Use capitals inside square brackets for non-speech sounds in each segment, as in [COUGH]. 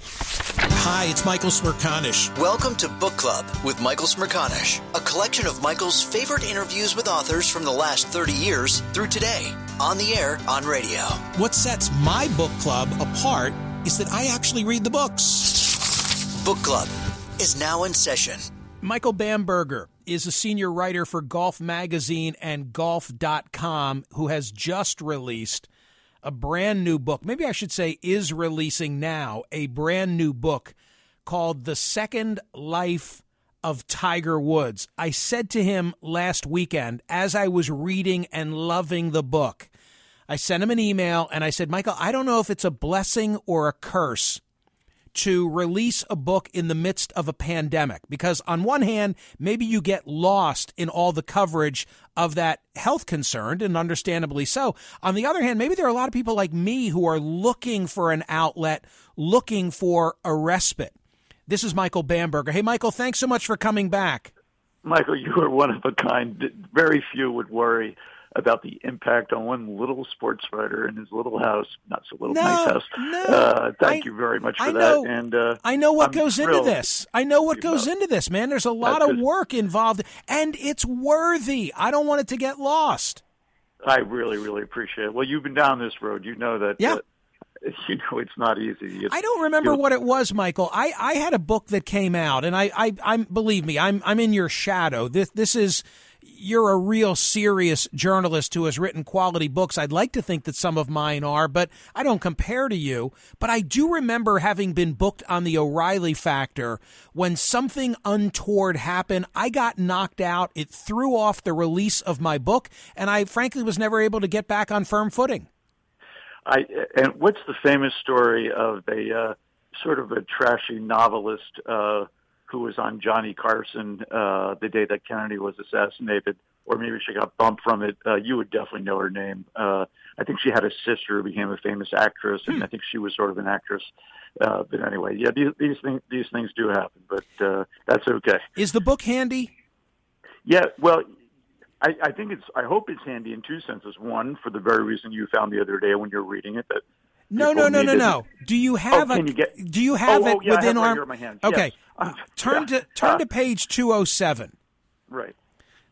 Hi, it's Michael Smerconish. Welcome to Book Club with Michael Smerconish, a collection of Michael's favorite interviews with authors from the last 30 years through today, on the air, on radio. What sets my book club apart is that I actually read the books. Book Club is now in session. Michael Bamberger is a senior writer for Golf Magazine and Golf.com who has just released a brand new book. Maybe I should say is releasing now a brand new book called The Second Life of Tiger Woods. I said to him last weekend as I was reading and loving the book, I sent him an email and I said, Michael, I don't know if it's a blessing or a curse to release a book in the midst of a pandemic. Because on one hand maybe you get lost in all the coverage of that health concern and understandably so. On the other hand maybe there are a lot of people like me who are looking for an outlet looking for a respite. This is michael bamberger. Hey michael thanks so much for coming back. Michael you are one of a kind. Very few would worry about the impact on one little sports writer in his little house, not so little no, nice house. No, uh, thank I, you very much for I know, that. And uh, I know what I'm goes into this. I know what goes into this, man. There's a lot of work involved, and it's worthy. I don't want it to get lost. I really, really appreciate it. Well, you've been down this road. You know that. Yeah. Uh, [LAUGHS] you know it's not easy. It's, I don't remember what it was, Michael. I, I had a book that came out, and I, I I'm believe me, I'm I'm in your shadow. This this is you're a real serious journalist who has written quality books. I'd like to think that some of mine are, but I don't compare to you. But I do remember having been booked on the O'Reilly Factor when something untoward happened. I got knocked out. It threw off the release of my book, and I frankly was never able to get back on firm footing. I and what's the famous story of a uh, sort of a trashy novelist uh, who was on Johnny Carson uh, the day that Kennedy was assassinated, or maybe she got bumped from it. Uh, you would definitely know her name. Uh, I think she had a sister who became a famous actress, and Hmm. I think she was sort of an actress. Uh, but anyway, yeah, these these things these things do happen, but uh, that's okay. Is the book handy? Yeah, well, I, I think it's. I hope it's handy in two senses. One, for the very reason you found the other day when you're reading it, that No, no, no, no, no. Do you have oh, a? can you get? do you have oh, it oh, yeah, I have within arm? here in my hand. Okay, [LAUGHS] turn to turn to page two oh seven. Right.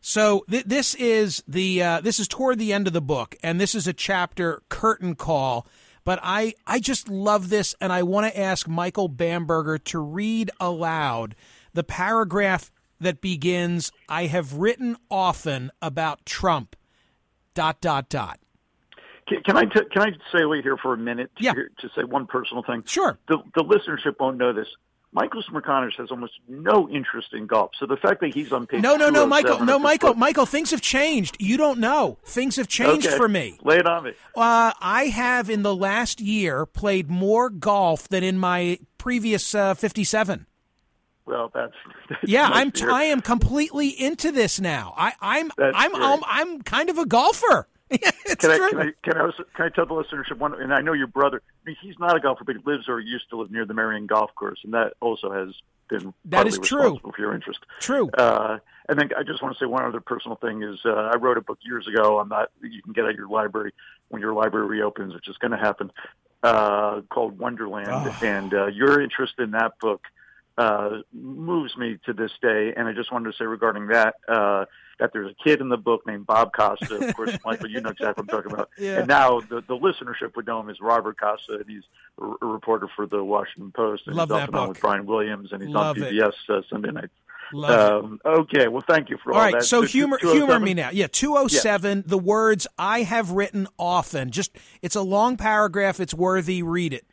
So th- this is the uh, this is toward the end of the book, and this is a chapter curtain call. But I I just love this, and I want to ask Michael Bamberger to read aloud the paragraph that begins, "I have written often about Trump." Dot dot dot. Can, can I t- can I say wait here for a minute? To, Yeah. to say one personal thing. Sure. The the listenership won't know this. Michael Smerconish has almost no interest in golf. So the fact that he's on page No, no, no, Michael. No, Michael. book- Michael. Things have changed. You don't know. Things have changed Okay. for me. Lay it on me. Uh, I have in the last year played more golf than in my previous uh, 57. Well, that's, [LAUGHS] that's Yeah, nice I'm hear. I am completely into this now. I, I'm That's I'm um, I'm kind of a golfer. [LAUGHS] it's Can I, can I can I also, can I tell the listenership one? And I know your brother. I mean, he's not a golfer, but he lives or used to live near the Merion Golf Course, and that also has been that is true. for your interest. True. Uh, and then I just want to say one other personal thing is uh, I wrote a book years ago. I'm not you can get at your library when your library reopens, which is going to happen, uh, called Wonderland. Oh. And uh, your interest in that book uh, moves me to this day. And I just wanted to say regarding that. Uh, that there's a kid in the book named Bob Costa. Of course, [LAUGHS] Michael, you know exactly what I'm talking about. Yeah. And now the, the listenership would know him as Robert Costa, and he's a, reporter for the Washington Post. And Love he's that book. with Brian Williams, and he's Love on. PBS uh, Sunday nights. Love. Um, okay, well, thank you for all, All right, that. so Two- two- humor humor me now. Yeah, 207 the words I have written often. Just it's a long paragraph, it's worthy, read it.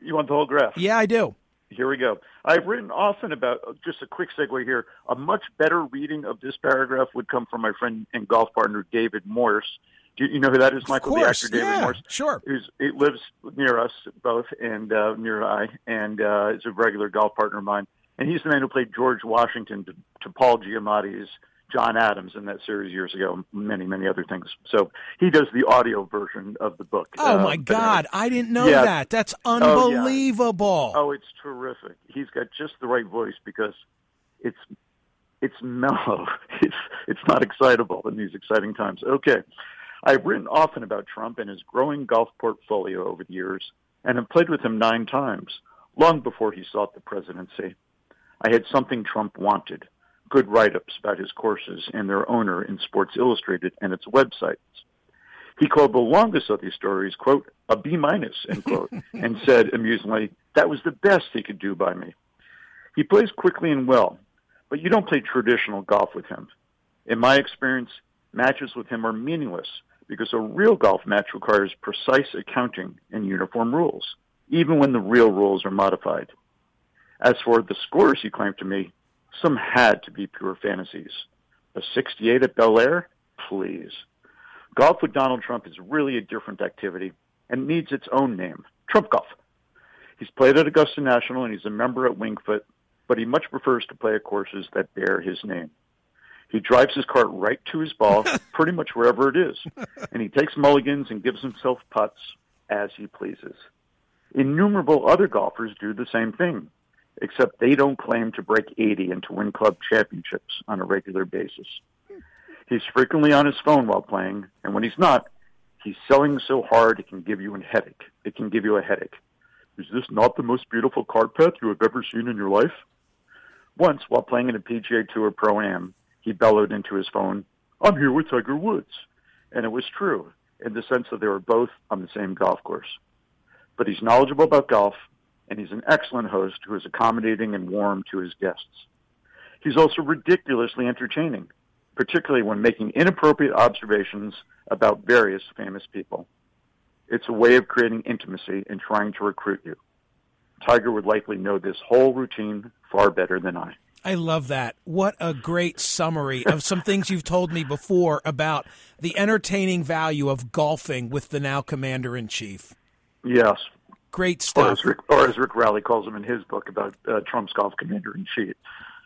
You want the whole graph? Yeah, I do. Here we go. I've written often about, just a quick segue here, a much better reading of this paragraph would come from my friend and golf partner, David Morse. Do you, you know who that is, Michael? of course. the actor David yeah, Morse? Sure. Who's, he lives near us both and uh, near I, and uh, is a regular golf partner of mine. And he's the man who played George Washington to, to Paul Giamatti's John Adams in that series years ago, many, many other things. So he does the audio version of the book. Oh Uh, my anyway. God, I didn't know Yeah. that. That's yeah. unbelievable. Oh, it's terrific. He's got just the right voice because it's it's mellow. [LAUGHS] It's it's not excitable in these exciting times. Okay. I've written often about Trump and his growing golf portfolio over the years and have played with him nine times, long before he sought the presidency. I had something Trump wanted, good write-ups about his courses and their owner in Sports Illustrated and its websites. He called the longest of these stories, quote, a B minus, end quote, [LAUGHS] and said amusingly, that was the best he could do by me. He plays quickly and well, but you don't play traditional golf with him. In my experience, matches with him are meaningless because a real golf match requires precise accounting and uniform rules, even when the real rules are modified. As for the scores he claimed to me, some had to be pure fantasies. A 68 at Bel Air? Please. Golf with Donald Trump is really a different activity and needs its own name, Trump Golf. He's played at Augusta National and he's a member at Winged Foot, but he much prefers to play at courses that bear his name. He drives his cart right to his ball, [LAUGHS] pretty much wherever it is, and he takes mulligans and gives himself putts as he pleases. Innumerable other golfers do the same thing, except they don't claim to break 80 and to win club championships on a regular basis. He's frequently on his phone while playing, and when he's not, he's selling so hard it can give you a headache. It can give you a headache. Is this not the most beautiful cart path you have ever seen in your life? Once, while playing in a PGA Tour Pro Am, he bellowed into his phone, I'm here with Tiger Woods. And it was true, in the sense that they were both on the same golf course. But he's knowledgeable about golf, and he's an excellent host who is accommodating and warm to his guests. He's also ridiculously entertaining, particularly when making inappropriate observations about various famous people. It's a way of creating intimacy and trying to recruit you. Tiger would likely know this whole routine far better than I. I love that. What a great summary of some [LAUGHS] things you've told me before about the entertaining value of golfing with the now commander in chief. Yes, Great or stuff. as Rick, or as Rick Reilly calls him in his book about uh, Trump's golf commander in chief.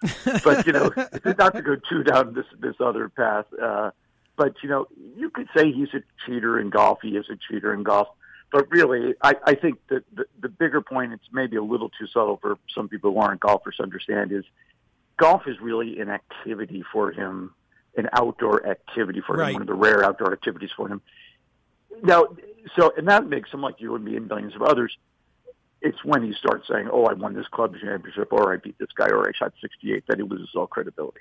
[LAUGHS] but you know, not to go too down this this other path. Uh, but you know, you could say he's a cheater in golf. He is a cheater in golf. But really, I, I think that the, the bigger point, it's maybe a little too subtle for some people who aren't golfers to understand, is golf is really an activity for him, an outdoor activity for Right. him, one of the rare outdoor activities for him. Now, so and that makes him like you and me and millions of others. It's when he starts saying, "Oh, I won this club championship, or I beat this guy, or I shot 68," that he loses all credibility.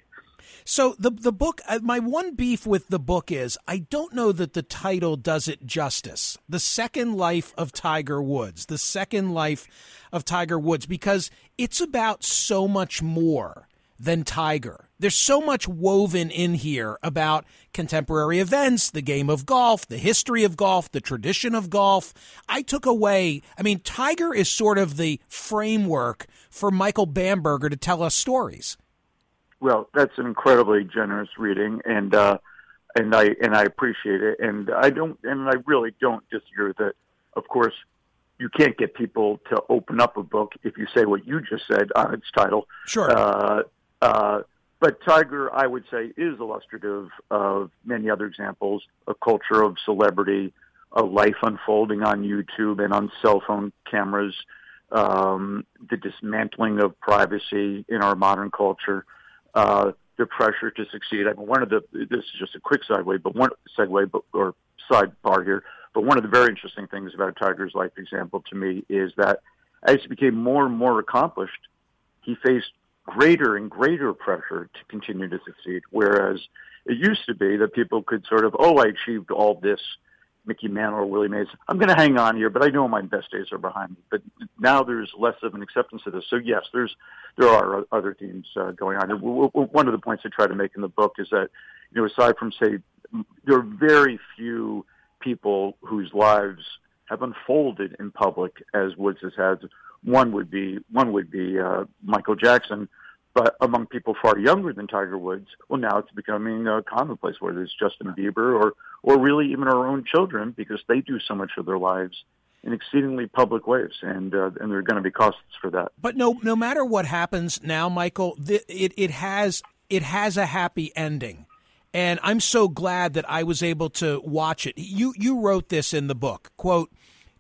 So the the book, uh, my one beef with the book is I don't know that the title does it justice. The second life of Tiger Woods, the second life of Tiger Woods, because it's about so much more than Tiger. There's so much woven in here about contemporary events, the game of golf, the history of golf, the tradition of golf. I took away, I mean, Tiger is sort of the framework for Michael Bamberger to tell us stories. Well, that's an incredibly generous reading, and uh, and I and I appreciate it, and I don't, and I really don't disagree that. Of course, you can't get people to open up a book if you say what you just said on its title. Sure. Uh, uh, but Tiger, I would say, is illustrative of many other examples: a culture of celebrity, a life unfolding on YouTube and on cell phone cameras, um, the dismantling of privacy in our modern culture uh, the pressure to succeed. I mean, one of the this is just a quick segue, but one segue or sidebar here. But one of the very interesting things about Tiger's life example to me is that as he became more and more accomplished, he faced greater and greater pressure to continue to succeed. Whereas it used to be that people could sort of, oh, I achieved all this Mickey Mantle or Willie Mays. I'm going to hang on here, but I know my best days are behind me. But now there's less of an acceptance of this. So yes, there's there are other themes uh, going on. And one of the points I try to make in the book is that you know aside from say there are very few people whose lives have unfolded in public as Woods has had. One would be one would be uh, Michael Jackson, but among people far younger than Tiger Woods, well, now it's becoming a commonplace, whether it's Justin Bieber or, or really even our own children, because they do so much of their lives in exceedingly public ways, and uh, and there are going to be costs for that. But no, no matter what happens now, Michael, th- it it has it has a happy ending, and I'm so glad that I was able to watch it. You you wrote this in the book, quote: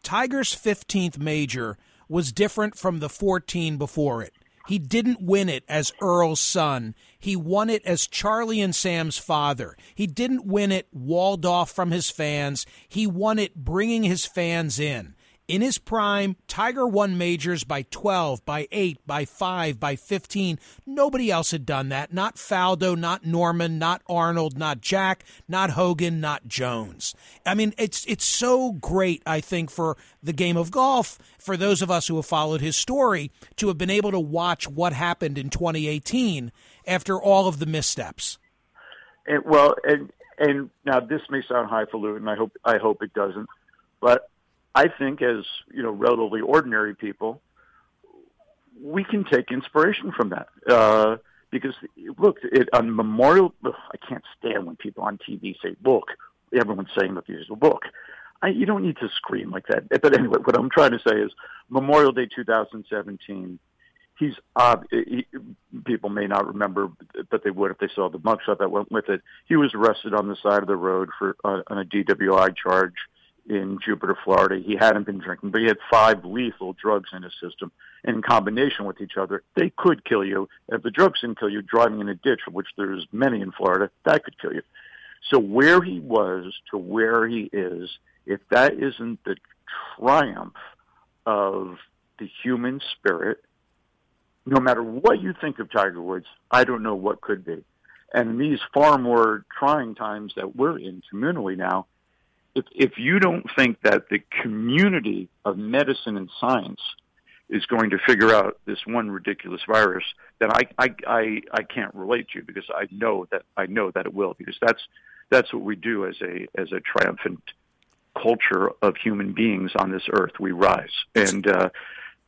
Tiger's 15th major was different from the 14 before it. He didn't win it as Earl's son. He won it as Charlie and Sam's father. He didn't win it walled off from his fans. He won it bringing his fans in. In his prime, Tiger won majors by 12, by 8, by 5, by 15. Nobody else had done that. Not Faldo, not Norman, not Arnold, not Jack, not Hogan, not Jones. I mean, it's it's so great, I think, for the game of golf, for those of us who have followed his story, to have been able to watch what happened in 2018 after all of the missteps. Well, and and now this may sound highfalutin. I hope I hope it doesn't, but I think as, you know, relatively ordinary people, we can take inspiration from that. Uh, because look, it, on Memorial, I can't stand when people on TV say, look, everyone's saying that there's a book. I, you don't need to scream like that. But anyway, what I'm trying to say is Memorial Day 2017, he's, uh, he, people may not remember, but they would if they saw the mugshot that went with it. He was arrested on the side of the road for uh, on a DWI charge in Jupiter, Florida. He hadn't been drinking, but he had five lethal drugs in his system. And in combination with each other, they could kill you. If the drugs didn't kill you, driving in a ditch, which there's many in Florida, that could kill you. So where he was to where he is, if that isn't the triumph of the human spirit, no matter what you think of Tiger Woods, I don't know what could be. And in these far more trying times that we're in communally now, if, if you don't think that the community of medicine and science is going to figure out this one ridiculous virus, then I, I, I, I can't relate to you because I know that I know that it will because that's that's what we do as a as a triumphant culture of human beings on this earth. We rise and. Uh,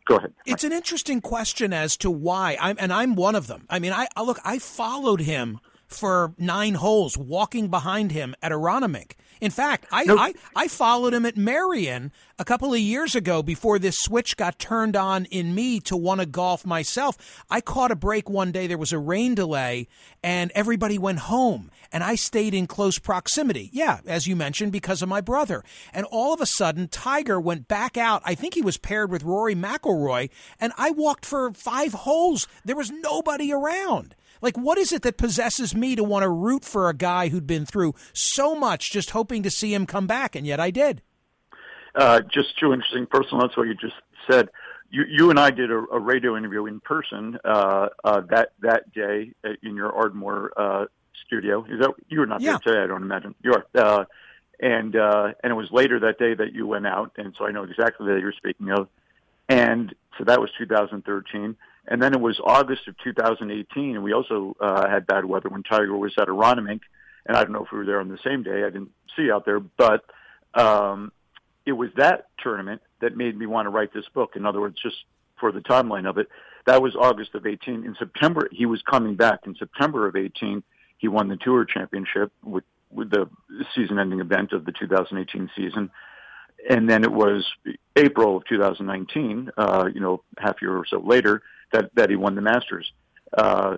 Go ahead. It's an interesting question as to why. I'm, and I'm one of them. I mean, I look. I followed him for nine holes, walking behind him at Aronimink. In fact, I, nope. I, I followed him at Merion a couple of years ago before this switch got turned on in me to want to golf myself. I caught a break one day. There was a rain delay and everybody went home and I stayed in close proximity. Yeah, as you mentioned, because of my brother. And all of a sudden, Tiger went back out. I think he was paired with Rory McIlroy and I walked for five holes. There was nobody around. Like, what is it that possesses me to want to root for a guy who'd been through so much, just hoping to see him come back, and yet I did? Uh, just too interesting personal. That's what you just said. you, you and I did a, a radio interview in person uh, uh, that that day in your Ardmore uh, studio. Is that you were not yeah. there today? I don't imagine you are. Uh, and uh, and it was later that day that you went out, and so I know exactly that you're speaking of. And so that was 2013, and then it was August of 2018, and we also uh, had bad weather when Tiger was at Aronimink, and I don't know if we were there on the same day. I didn't see out there, but um, it was that tournament that made me want to write this book. In other words, just for the timeline of it, that was August of 18. In September, he was coming back. In September of 18, he won the Tour Championship with, with the season-ending event of the 2018 season. And then it was April of 2019, uh, you know, half year or so later, that, that he won the Masters. Uh,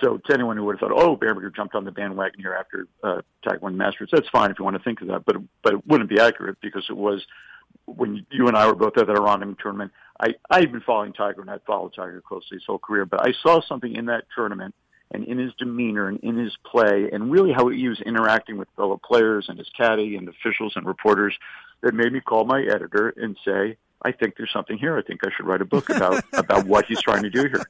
so to anyone who would have thought, oh, Bamberger jumped on the bandwagon here after uh, Tiger won the Masters, that's fine if you want to think of that, but but it wouldn't be accurate because it was when you and I were both at that Aronimink tournament. I I've been following Tiger and I've followed Tiger closely his whole career, but I saw something in that tournament and in his demeanor and in his play and really how he was interacting with fellow players and his caddy and officials and reporters that made me call my editor and say, I think there's something here. I think I should write a book about [LAUGHS] about what he's trying to do here.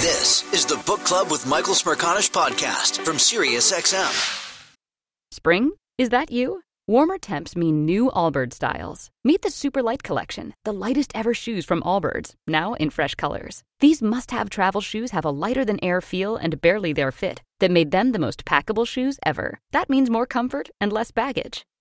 This is the Book Club with Michael Smerconish podcast from SiriusXM. Spring? Is that you? Warmer temps mean new Allbirds styles. Meet the Super Light Collection, the lightest ever shoes from Allbirds, now in fresh colors. These must have travel shoes have a lighter than air feel and barely there fit that made them the most packable shoes ever. That means more comfort and less baggage.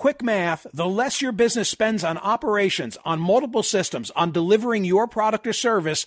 Quick math the less your business spends on operations, on multiple systems, on delivering your product or service,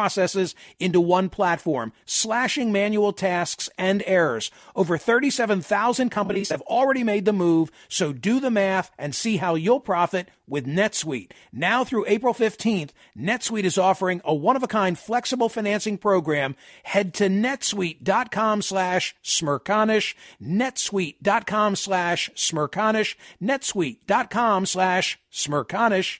into one platform, slashing manual tasks and errors. Over 37,000 companies have already made the move, so do the math and see how you'll profit with NetSuite. Now through April 15th, NetSuite is offering a one-of-a-kind flexible financing program. Head to netsuite.com slash smerconish, netsuite.com slash smerconish, netsuite.com slash smerconish.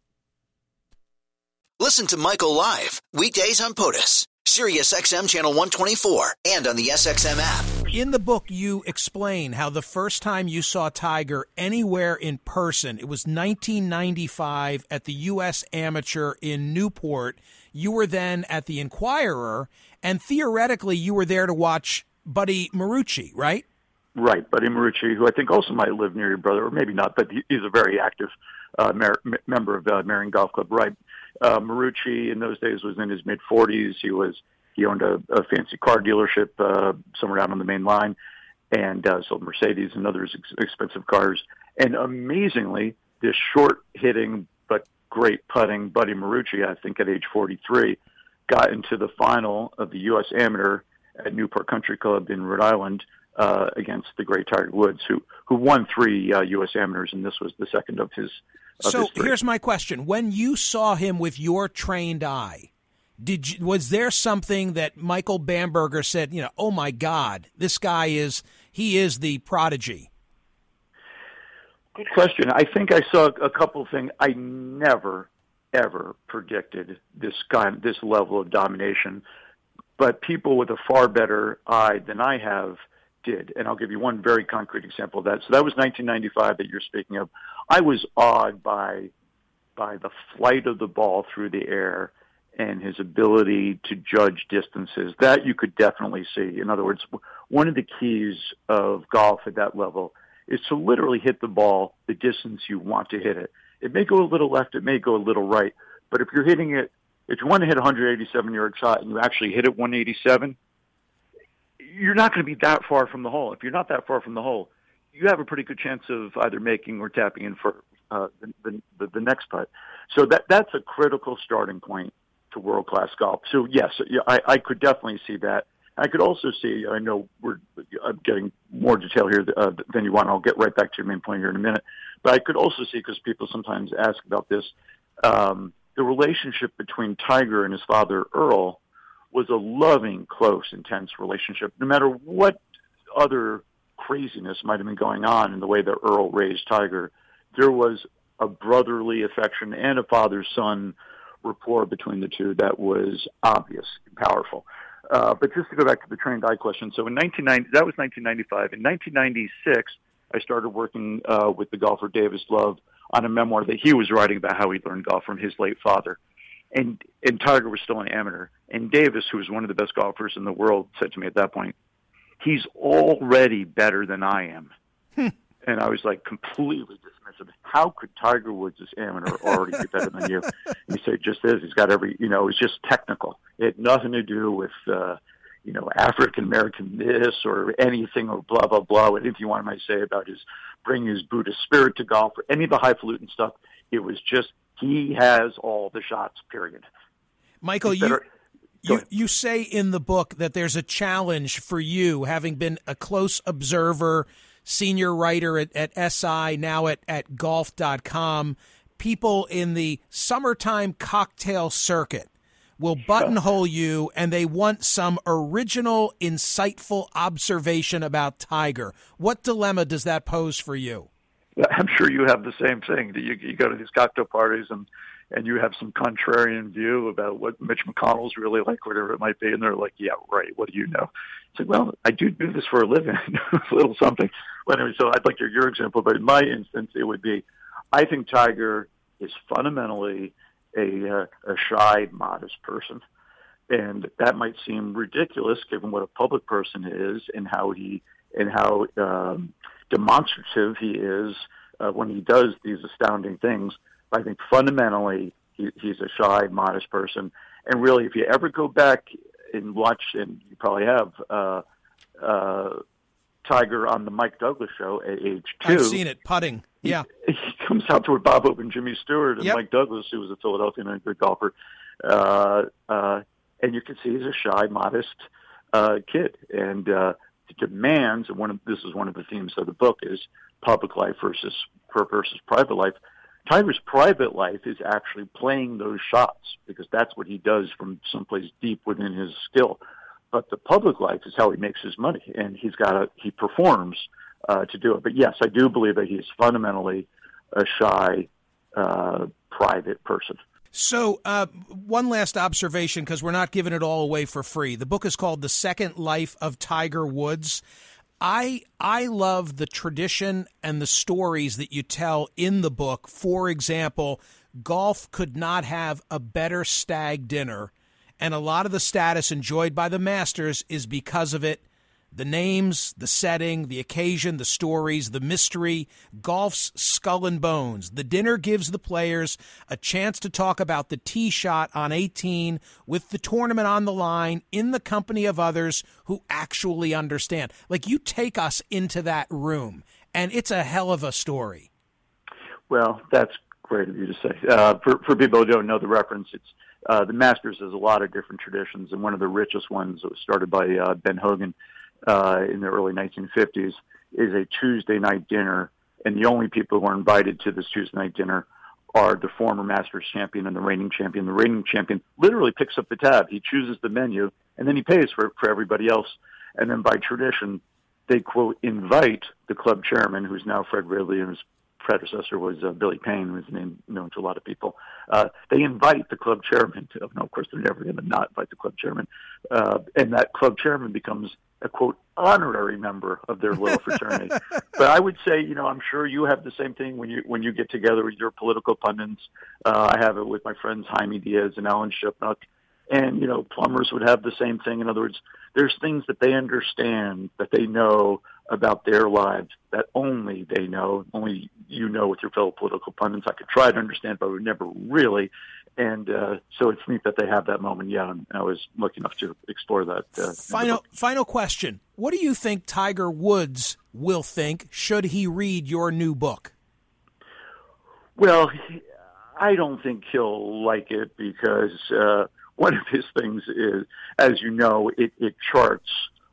Listen to Michael live weekdays on POTUS, Sirius XM channel 124, and on the SXM app. In the book, you explain how the first time you saw Tiger anywhere in person, it was 1995 at the U.S. Amateur in Newport. You were then at the Inquirer, and theoretically, you were there to watch Buddy Marucci, right? Right, Buddy Marucci, who I think also might live near your brother, or maybe not, but he's a very active uh, mer- member of uh, Merion Golf Club. Right, uh, Marucci in those days was in his mid 40s. He was he owned a, a fancy car dealership uh, somewhere down on the main line, and uh, sold Mercedes and other ex- expensive cars. And amazingly, this short hitting but great putting Buddy Marucci, I think at age 43, got into the final of the U.S. Amateur at Newport Country Club in Rhode Island uh, against the great Tiger Woods, who who won three uh, U.S. Amateurs, and this was the second of his. Of so his here's my question: When you saw him with your trained eye, did you, was there something that Michael Bamberger said? You know, oh my God, this guy is he is the prodigy. Good question. I think I saw a couple of things. I never ever predicted this kind, this level of domination, but people with a far better eye than I have did. And I'll give you one very concrete example of that. So that was 1995 that you're speaking of. I was awed by by the flight of the ball through the air and his ability to judge distances. That you could definitely see. In other words, one of the keys of golf at that level is to literally hit the ball the distance you want to hit it. It may go a little left, it may go a little right, but if you're hitting it, if you want to hit a 187 yard shot and you actually hit it 187, you're not going to be that far from the hole. If you're not that far from the hole, you have a pretty good chance of either making or tapping in for uh, the, the, the next putt. So that that's a critical starting point to world class golf. So yes, I, I could definitely see that. I could also see. I know we're I'm getting more detail here uh, than you want. I'll get right back to your main point here in a minute. But I could also see because people sometimes ask about this. Um, the relationship between Tiger and his father Earl was a loving, close, intense relationship. No matter what other craziness might have been going on in the way that Earl raised Tiger, there was a brotherly affection and a father son rapport between the two that was obvious and powerful. Uh, but just to go back to the trained eye question, so in 1990, that was 1995. In 1996, I started working uh, with the golfer Davis Love on a memoir that he was writing about how he learned golf from his late father and and Tiger was still an amateur. And Davis, who was one of the best golfers in the world, said to me at that point, "He's already better than I am." Hmm. and I was like completely dismissive. How could Tiger Woods, this amateur, already be better than you? And he said, "Just is. He's got every. You know, it's just technical. It had nothing to do with." uh you know, African American this or anything or blah blah blah. Anything you want to say about his bringing his Buddhist spirit to golf or any of the highfalutin stuff. It was just he has all the shots. Period. Michael, you. You, you say in the book that there's a challenge for you, having been a close observer, senior writer at, at SI, now at, at golf.com. People in the summertime cocktail circuit will buttonhole you and they want some original, insightful observation about Tiger. What dilemma does that pose for you? I'm sure you have the same thing. You, you go to these cocktail parties and and you have some contrarian view about what Mitch McConnell's really like, whatever it might be, and they're like, "Yeah, right. What do you know?" It's like, well, I do do this for a living, [LAUGHS] a little something. Anyway, so I'd like your your example, but in my instance, it would be, I think Tiger is fundamentally a uh, a shy, modest person, and that might seem ridiculous given what a public person is and how he and how um, demonstrative he is uh, when he does these astounding things. I think fundamentally he, he's a shy, modest person. And really, if you ever go back and watch, and you probably have, uh, uh, Tiger on the Mike Douglas show at age two. I've seen it putting. Yeah. [LAUGHS] He, comes out to with Bob Hope and Jimmy Stewart and Yep. Mike Douglas, who was a Philadelphia and a good golfer. Uh, uh, and you can see he's a shy, modest uh, kid, and uh, demands. And one of this is one of the themes of the book is public life versus versus private life. Tiger's private life is actually playing those shots because that's what he does from someplace deep within his skill. But the public life is how he makes his money, and he's got a he performs uh, to do it. But yes, I do believe that he's fundamentally a shy, uh, private person. So, uh, one last observation because we're not giving it all away for free. The book is called "The Second Life of Tiger Woods." I I love the tradition and the stories that you tell in the book. For example, golf could not have a better stag dinner, and a lot of the status enjoyed by the Masters is because of it. The names, the setting, the occasion, the stories, the mystery, golf's skull and bones. The dinner gives the players a chance to talk about the tee shot on 18 with the tournament on the line in the company of others who actually understand. Like you take us into that room, and it's a hell of a story. Well, that's great of you to say. Uh, for for people who don't know the reference, it's uh, the Masters has a lot of different traditions, and one of the richest ones was started by uh, Ben Hogan uh, in the early 1950s is a Tuesday night dinner, and the only people who are invited to this Tuesday night dinner are the former Masters champion and the reigning champion. The reigning champion literally picks up the tab. He chooses the menu, and then he pays for for everybody else. And then by tradition, they quote invite the club chairman, who's now Fred his predecessor was uh, Billy Payne, who's name known to a lot of people. Uh, they invite the club chairman to. No, of course, they're never going to not invite the club chairman, uh, and that club chairman becomes a quote honorary member of their little [LAUGHS] fraternity. but I would say, you know, I'm sure you have the same thing when you when you get together with your political pundits. Uh, I have it with my friends Jaime Diaz and Alan Shipnuck, and you know, plumbers would have the same thing. In other words, there's things that they understand that they know about their lives that only they know, only you know with your fellow political pundits. I could try to understand, but I would never really. And uh, so it's neat that they have that moment. Yeah, and I was lucky enough to explore that. Uh, Final final question. What do you think Tiger Woods will think should he read your new book? Well, I don't think he'll like it because uh, one of his things is, as you know, it, it charts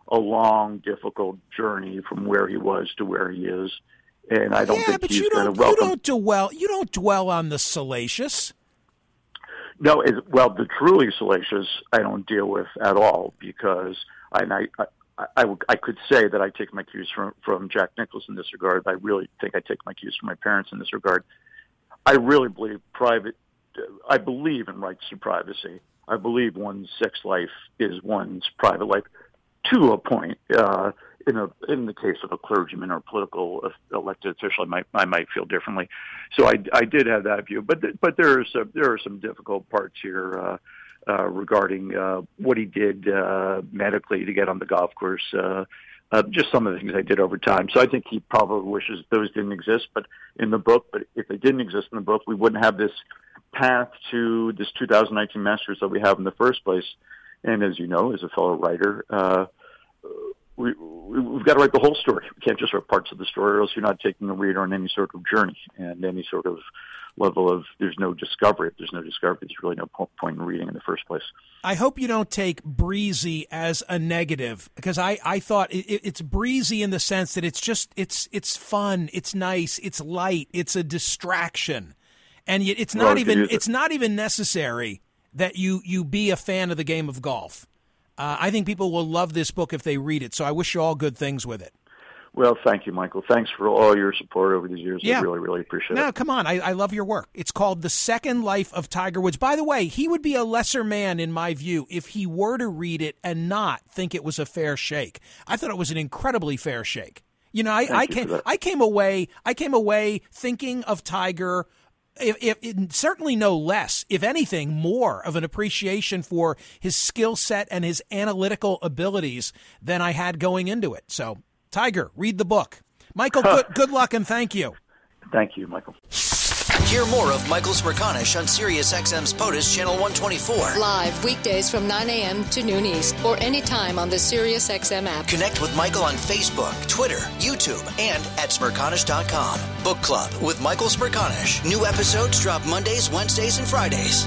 a long, difficult journey from where he was to where he is, and I don't yeah, think but he's you going don't to welcome. you don't dwell you don't dwell on the salacious. No, it, well, the truly salacious I don't deal with at all because I, I, I, I, would- I could say that I take my cues from from Jack Nicklaus in this regard. I really think I take my cues from my parents in this regard. I really believe private. I believe in rights to privacy. I believe one's sex life is one's private life to a point. Uh, in a in the case of a clergyman or political elected official, I might I might feel differently. So I, I did have that view, but th- but there are some there are some difficult parts here uh, uh, regarding uh, what he did uh, medically to get on the golf course. Uh, uh, just some of the things I did over time. So I think he probably wishes those didn't exist, but in the book. But if they didn't exist in the book, we wouldn't have this path to this 2019 Masters that we have in the first place. And as you know, as a fellow writer, uh, we, we, we've got to write the whole story. We can't just write parts of the story, or else you're not taking the reader on any sort of journey and any sort of level of. There's no discovery. If there's no discovery, there's really no po- point in reading in the first place. I hope you don't take breezy as a negative because I, I thought it, it- it's breezy in the sense that it's just it's it's fun, it's nice, it's light, it's a distraction, and yet it's not could even it. it's not even necessary that you you be a fan of the game of golf. Uh, I think people will love this book if they read it. So I wish you all good things with it. Well, thank you, Michael. Thanks for all your support over these years. Yeah. I really, really appreciate No, it. No, come on. I, I love your work. It's called The Second Life of Tiger Woods. By the way, he would be a lesser man, in my view, if he were to read it and not think it was a fair shake. I thought it was an incredibly fair shake. You know, I, I you came. I came away I came away thinking of Tiger if, if, certainly no less, if anything, more of an appreciation for his skill set and his analytical abilities than I had going into it. So, Tiger, read the book. Michael, good, good luck and thank you. Thank you, Michael. Hear more of Michael Smerconish on SiriusXM's POTUS Channel 124. Live weekdays from 9 a.m. to noon East or anytime on the SiriusXM app. Connect with Michael on Facebook, Twitter, YouTube, and at Smerconish.com. Book Club with Michael Smerconish. New episodes drop Mondays, Wednesdays, and Fridays.